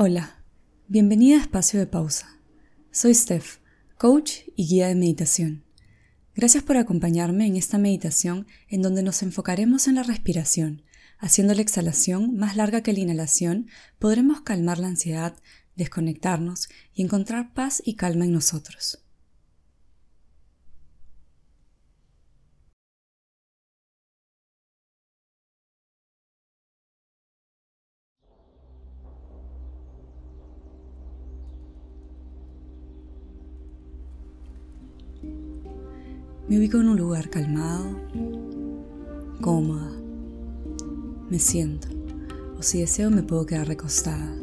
Hola, bienvenida a Espacio de Pausa. Soy Steph, coach y guía de meditación. Gracias por acompañarme en esta meditación en donde nos enfocaremos en la respiración. Haciendo la exhalación más larga que la inhalación, podremos calmar la ansiedad, desconectarnos y encontrar paz y calma en nosotros. Me ubico en un lugar calmado, cómoda. Me siento, o si deseo me puedo quedar recostada.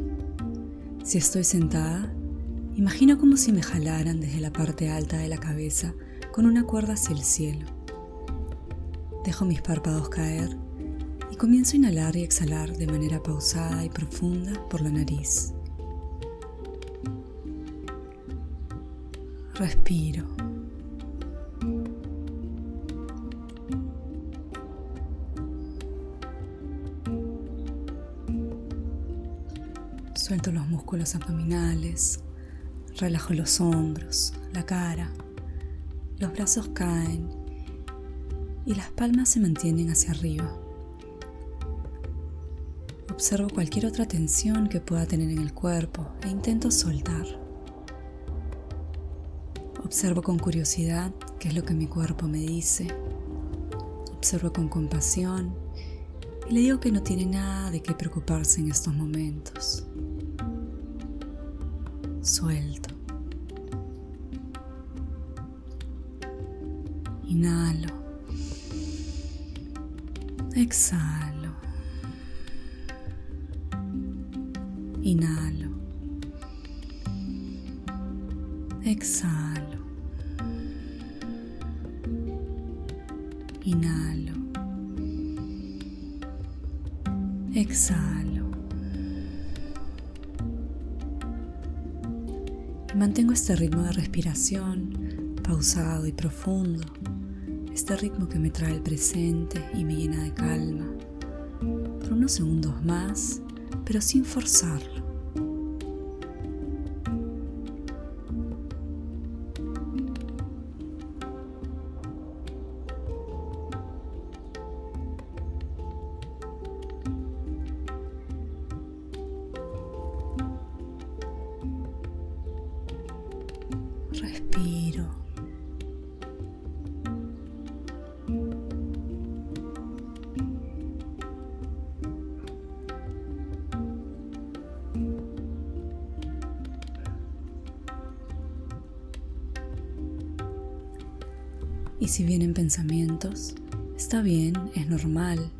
Si estoy sentada, imagino como si me jalaran desde la parte alta de la cabeza con una cuerda hacia el cielo. Dejo mis párpados caer y comienzo a inhalar y exhalar de manera pausada y profunda por la nariz. Respiro. Músculos abdominales, relajo los hombros, la cara, los brazos caen y las palmas se mantienen hacia arriba. Observo cualquier otra tensión que pueda tener en el cuerpo e intento soltar. Observo con curiosidad qué es lo que mi cuerpo me dice. Observo con compasión y le digo que no tiene nada de qué preocuparse en estos momentos suelto. Inhalo. Exhalo. Inhalo. Exhalo. Inhalo. Exhalo. Mantengo este ritmo de respiración pausado y profundo, este ritmo que me trae el presente y me llena de calma, por unos segundos más, pero sin forzarlo. Y si vienen pensamientos, está bien, es normal,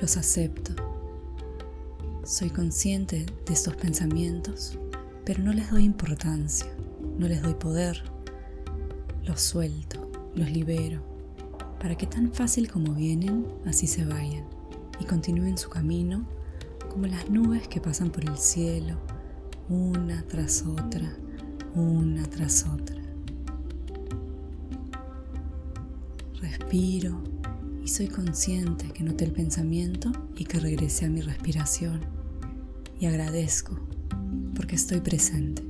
los acepto. Soy consciente de estos pensamientos, pero no les doy importancia no les doy poder, los suelto, los libero, para que tan fácil como vienen, así se vayan y continúen su camino como las nubes que pasan por el cielo, una tras otra, una tras otra. Respiro y soy consciente que noté el pensamiento y que regrese a mi respiración. Y agradezco porque estoy presente.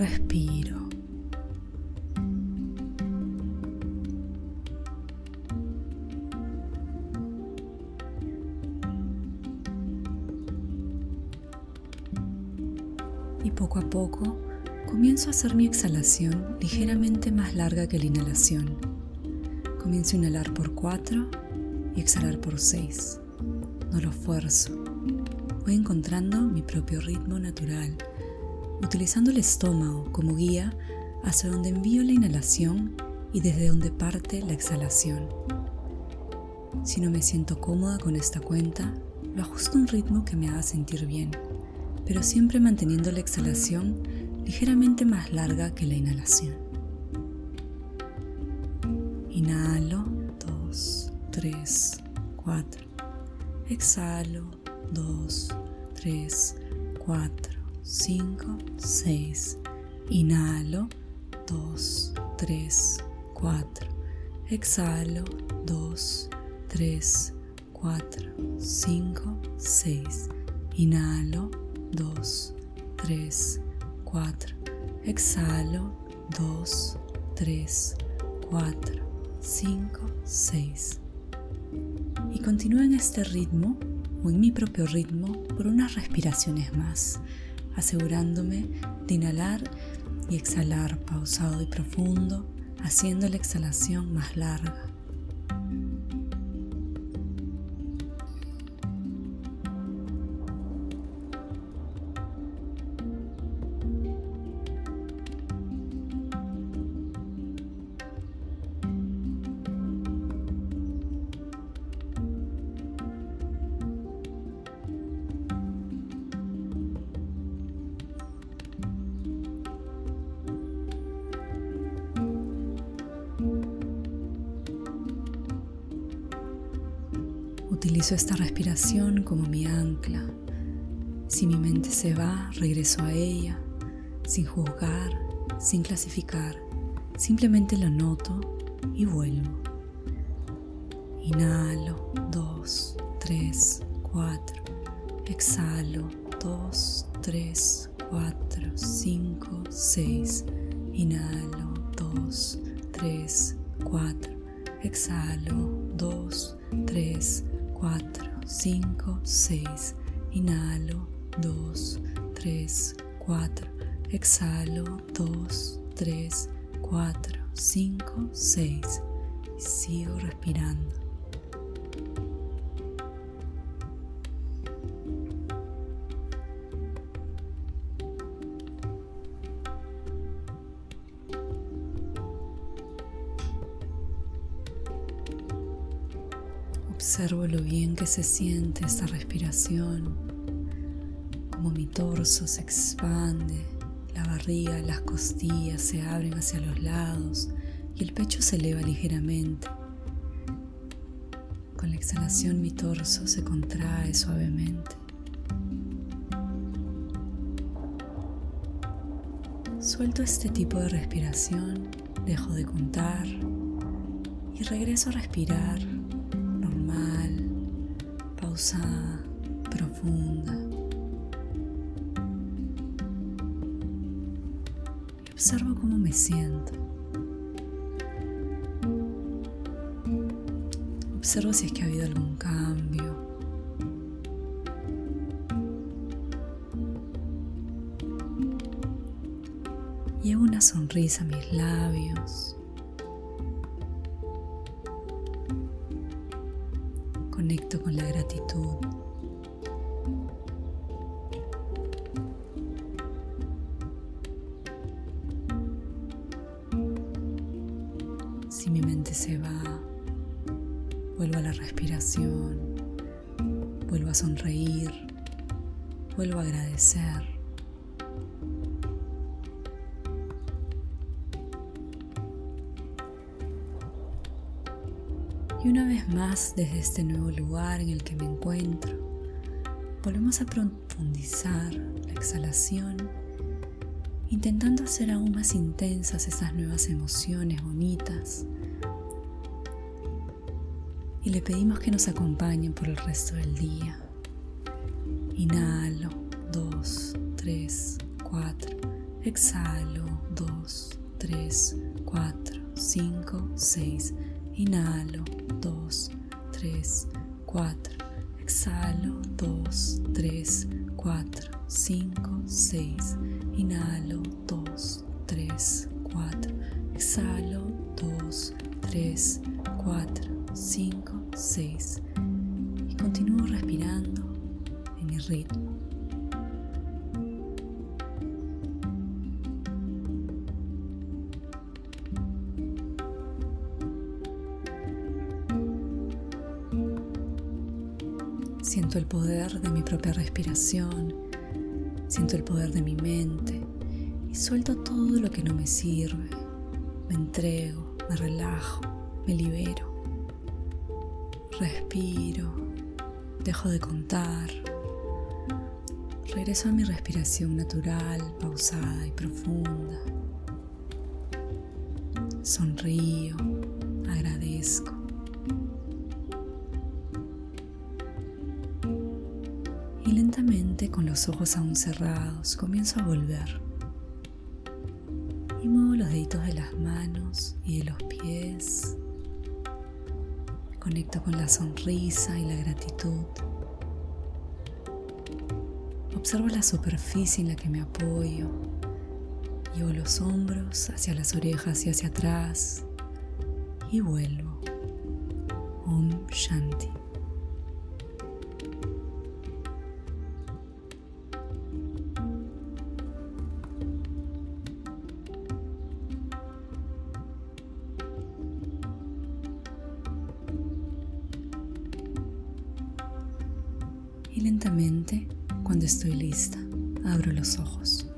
Respiro. Y poco a poco comienzo a hacer mi exhalación ligeramente más larga que la inhalación. Comienzo a inhalar por 4 y exhalar por 6. No lo fuerzo. Voy encontrando mi propio ritmo natural utilizando el estómago como guía hacia donde envío la inhalación y desde donde parte la exhalación. Si no me siento cómoda con esta cuenta, lo ajusto a un ritmo que me haga sentir bien, pero siempre manteniendo la exhalación ligeramente más larga que la inhalación. Inhalo, 2, 3, 4. Exhalo, 2, 3, 4. 5, 6. Inhalo, 2, 3, 4. exhalo, 2, 3, 4, 5, 6. Inhalo, 2, 3, 4. Exhalo, 2, 3, 4, 5, 6. Y continúo en este ritmo o en mi propio ritmo por unas respiraciones más, asegurándome de inhalar y exhalar pausado y profundo, haciendo la exhalación más larga. Utilizo esta respiración como mi ancla. Si mi mente se va, regreso a ella, sin juzgar, sin clasificar. Simplemente lo noto y vuelvo. Inhalo, 2, 3, 4. Exhalo, 2, 3, 4, 5, 6. Inhalo, 2, 3, 4. Exhalo, 2, 3, 4, 5, 6. Inhalo, 2, 3, 4. Exhalo, 2, 3, 4, 5, 6. Y sigo respirando. Observo lo bien que se siente esta respiración, como mi torso se expande, la barriga, las costillas se abren hacia los lados y el pecho se eleva ligeramente. Con la exhalación mi torso se contrae suavemente. Suelto este tipo de respiración, dejo de contar y regreso a respirar profunda. Y observo cómo me siento. Observo si es que ha habido algún cambio. Llevo una sonrisa a mis labios. Con la gratitud. Si mi mente se va, vuelvo a la respiración, vuelvo a sonreír, vuelvo a agradecer. Y una vez más, desde este nuevo lugar en el que me encuentro, volvemos a profundizar la exhalación, intentando hacer aún más intensas esas nuevas emociones bonitas. Y le pedimos que nos acompañen por el resto del día. Inhalo, 2, 3, 4. Exhalo, 2, 3, 4, 5, 6. Inhalo, 2, 3, 4. Exhalo, 2, 3, 4, 5, 6. Inhalo, 2, 3, 4. Exhalo, 2, 3, 4, 5, 6. Y continúo respirando en mi ritmo. Siento el poder de mi propia respiración, siento el poder de mi mente y suelto todo lo que no me sirve. Me entrego, me relajo, me libero. Respiro, dejo de contar. Regreso a mi respiración natural, pausada y profunda. Sonrío, agradezco. Con los ojos aún cerrados, comienzo a volver. Y muevo los deditos de las manos y de los pies. conecto con la sonrisa y la gratitud. Observo la superficie en la que me apoyo. Llevo los hombros hacia las orejas y hacia atrás y vuelvo. Om Shanti. Y lentamente, cuando estoy lista, abro los ojos.